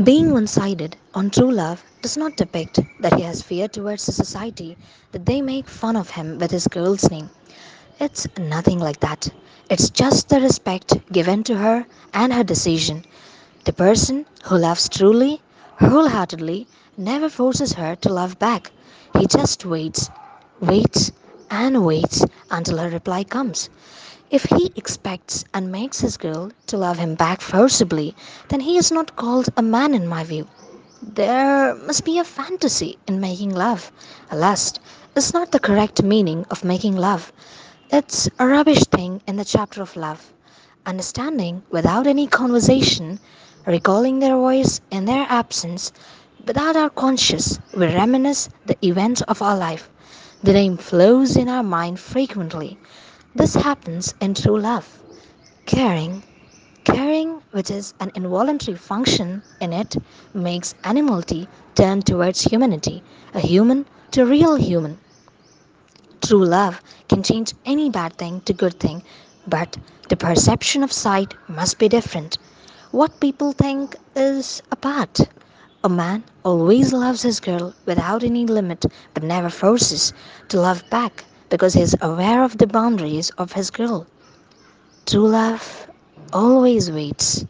Being one sided on true love does not depict that he has fear towards the society that they make fun of him with his girl's name. It's nothing like that. It's just the respect given to her and her decision. The person who loves truly, wholeheartedly, never forces her to love back. He just waits, waits, and waits until her reply comes. If he expects and makes his girl to love him back forcibly, then he is not called a man in my view. There must be a fantasy in making love. A lust is not the correct meaning of making love. It's a rubbish thing in the chapter of love. Understanding without any conversation, recalling their voice in their absence, without our conscious, we reminisce the events of our life. The name flows in our mind frequently. This happens in true love. Caring, caring, which is an involuntary function in it, makes animality turn towards humanity, a human to real human. True love can change any bad thing to good thing, but the perception of sight must be different. What people think is a part. A man always loves his girl without any limit but never forces to love back because he is aware of the boundaries of his girl. True love always waits.